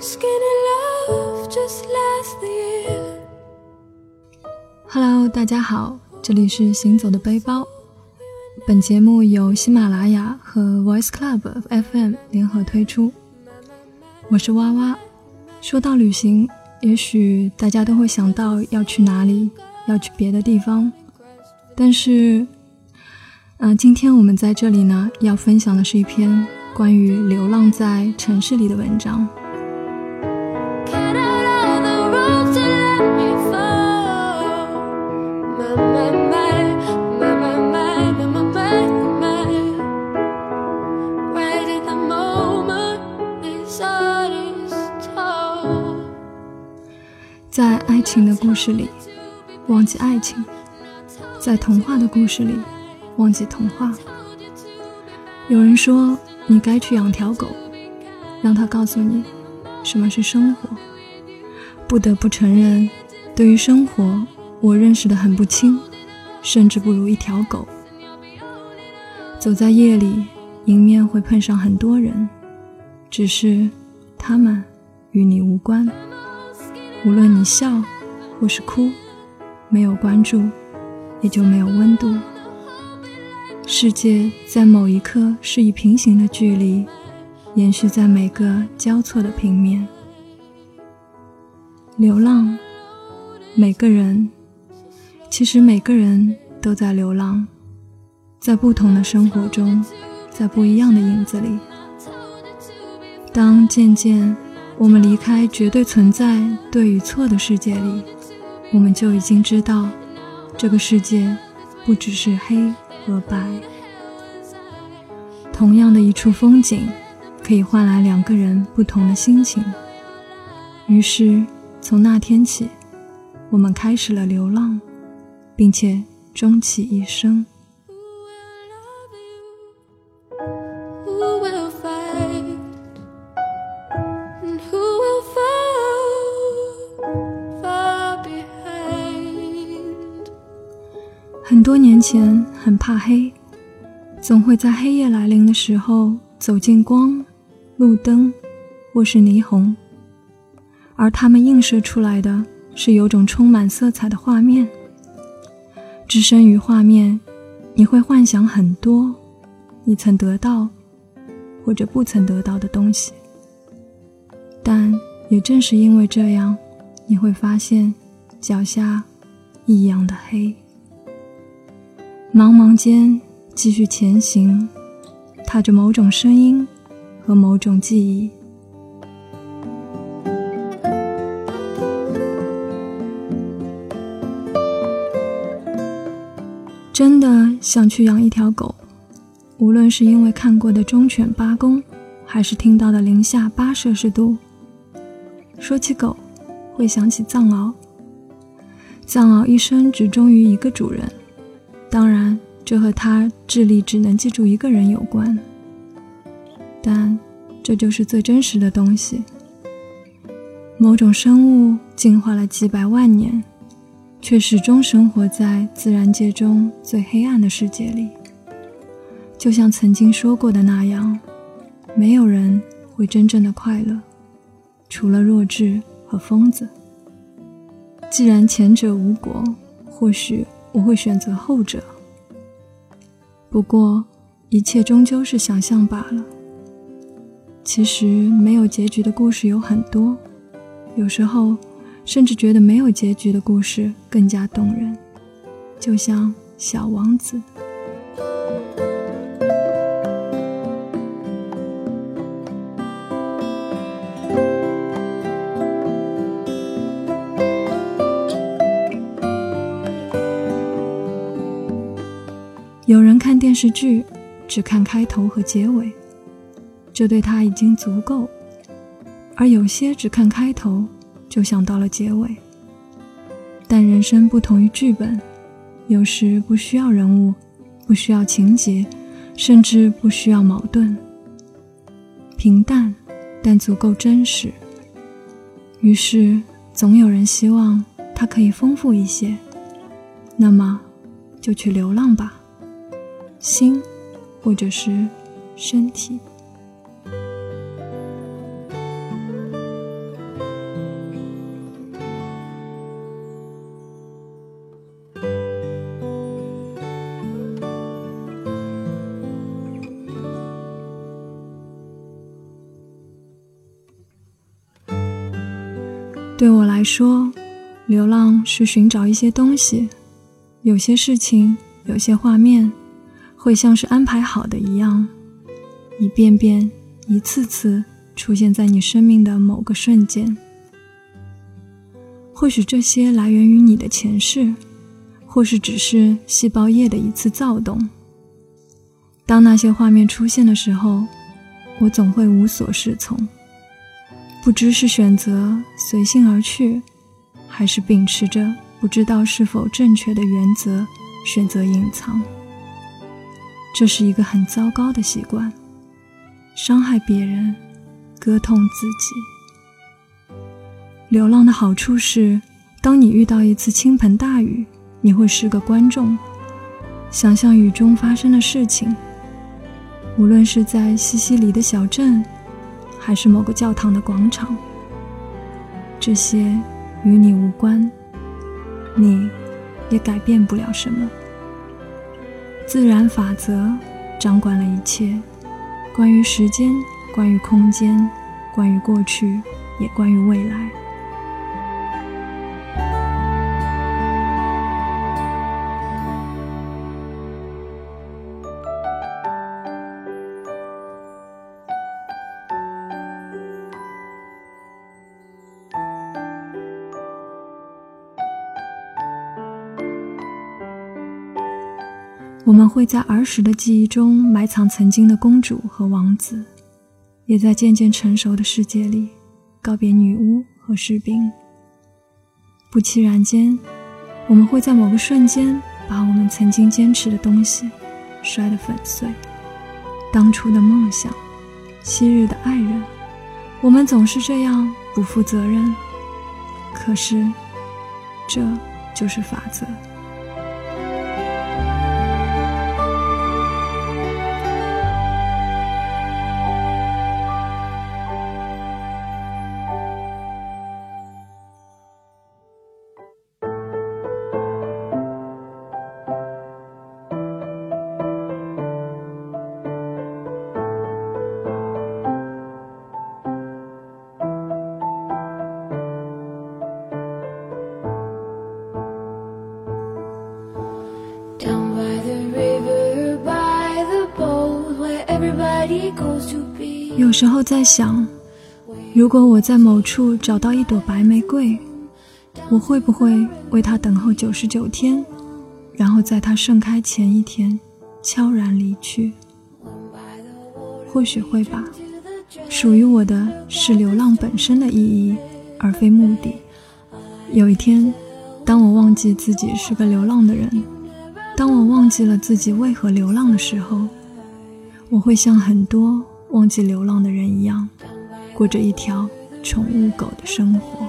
skin to love just last the year。哈喽大家好，这里是行走的背包。本节目由喜马拉雅和 Voice Club FM 联合推出。我是哇哇。说到旅行，也许大家都会想到要去哪里，要去别的地方。但是，嗯、今天我们在这里呢，要分享的是一篇关于流浪在城市里的文章。在爱情的故事里，忘记爱情；在童话的故事里，忘记童话。有人说，你该去养条狗，让它告诉你什么是生活。不得不承认，对于生活，我认识的很不清，甚至不如一条狗。走在夜里，迎面会碰上很多人，只是他们与你无关。无论你笑或是哭，没有关注，也就没有温度。世界在某一刻是以平行的距离，延续在每个交错的平面。流浪，每个人，其实每个人都在流浪，在不同的生活中，在不一样的影子里。当渐渐我们离开绝对存在对与错的世界里，我们就已经知道，这个世界不只是黑和白。同样的一处风景，可以换来两个人不同的心情。于是，从那天起，我们开始了流浪，并且终其一生。多年前很怕黑，总会在黑夜来临的时候走进光、路灯或是霓虹，而它们映射出来的是有种充满色彩的画面。置身于画面，你会幻想很多你曾得到或者不曾得到的东西，但也正是因为这样，你会发现脚下异样的黑。茫茫间，继续前行，踏着某种声音和某种记忆。真的想去养一条狗，无论是因为看过的忠犬八公，还是听到的零下八摄氏度。说起狗，会想起藏獒。藏獒一生只忠于一个主人。当然，这和他智力只能记住一个人有关，但这就是最真实的东西。某种生物进化了几百万年，却始终生活在自然界中最黑暗的世界里。就像曾经说过的那样，没有人会真正的快乐，除了弱智和疯子。既然前者无果，或许我会选择后者。不过，一切终究是想象罢了。其实，没有结局的故事有很多，有时候甚至觉得没有结局的故事更加动人，就像《小王子》。电视剧只看开头和结尾，这对他已经足够；而有些只看开头就想到了结尾。但人生不同于剧本，有时不需要人物，不需要情节，甚至不需要矛盾，平淡但足够真实。于是，总有人希望它可以丰富一些，那么就去流浪吧。心或者是身体。对我来说流浪是寻找一些东西有些事情有些画面会像是安排好的一样，一遍遍、一次次出现在你生命的某个瞬间。或许这些来源于你的前世，或是只是细胞液的一次躁动。当那些画面出现的时候，我总会无所适从。不知是选择随性而去，还是秉持着不知道是否正确的原则选择隐藏。这是一个很糟糕的习惯，伤害别人，割痛自己。流浪的好处是，当你遇到一次倾盆大雨，你会是个观众，想象雨中发生的事情。无论是在西西里的小镇。还是某个教堂的广场，这些与你无关，你也改变不了什么。自然法则掌管了一切，关于时间，关于空间，关于过去，也关于未来。我们会在儿时的记忆中埋藏曾经的公主和王子，也在渐渐成熟的世界里告别女巫和士兵。不期然间，我们会在某个瞬间把我们曾经坚持的东西摔得粉碎。当初的梦想，昔日的爱人，我们总是这样不负责任。可是，这就是法则。有时候在想，如果我在某处找到一朵白玫瑰，我会不会为它等候九十九天，然后在它盛开前一天悄然离去？或许会吧。属于我的是流浪本身的意义，而非目的。有一天，当我忘记自己是个流浪的人，当我忘记了自己为何流浪的时候，我会像很多。忘记流浪的人一样，过着一条宠物狗的生活。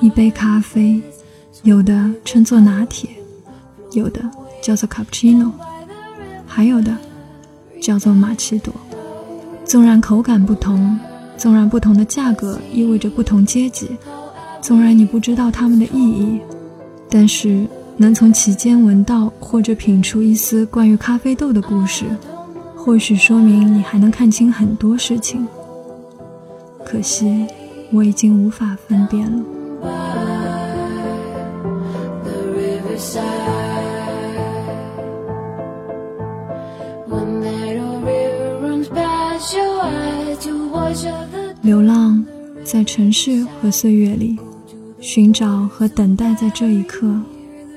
一杯咖啡，有的称作拿铁，有的叫做卡布奇诺，还有的叫做玛奇朵。纵然口感不同，纵然不同的价格意味着不同阶级，纵然你不知道它们的意义，但是能从其间闻到或者品出一丝关于咖啡豆的故事。或许说明你还能看清很多事情，可惜我已经无法分辨了。流浪在城市和岁月里，寻找和等待在这一刻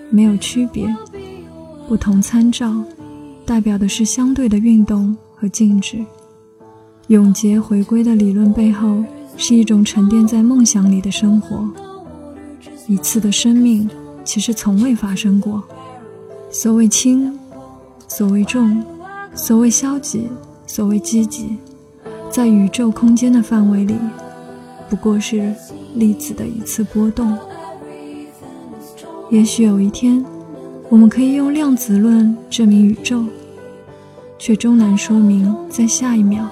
没有区别，不同参照。代表的是相对的运动和静止。永劫回归的理论背后，是一种沉淀在梦想里的生活。一次的生命其实从未发生过。所谓轻，所谓重，所谓消极，所谓积极，在宇宙空间的范围里，不过是粒子的一次波动。也许有一天。我们可以用量子论证明宇宙，却终难说明在下一秒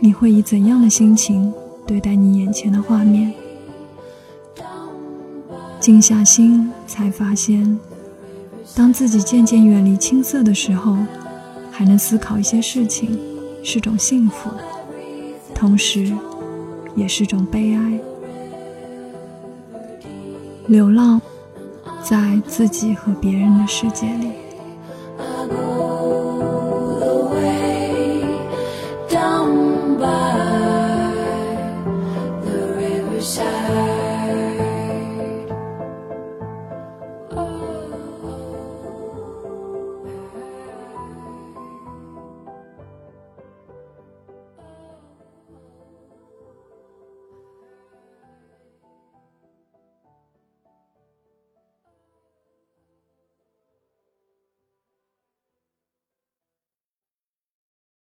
你会以怎样的心情对待你眼前的画面。静下心，才发现，当自己渐渐远离青涩的时候，还能思考一些事情，是种幸福，同时也是种悲哀。流浪在自己和别人的世界里。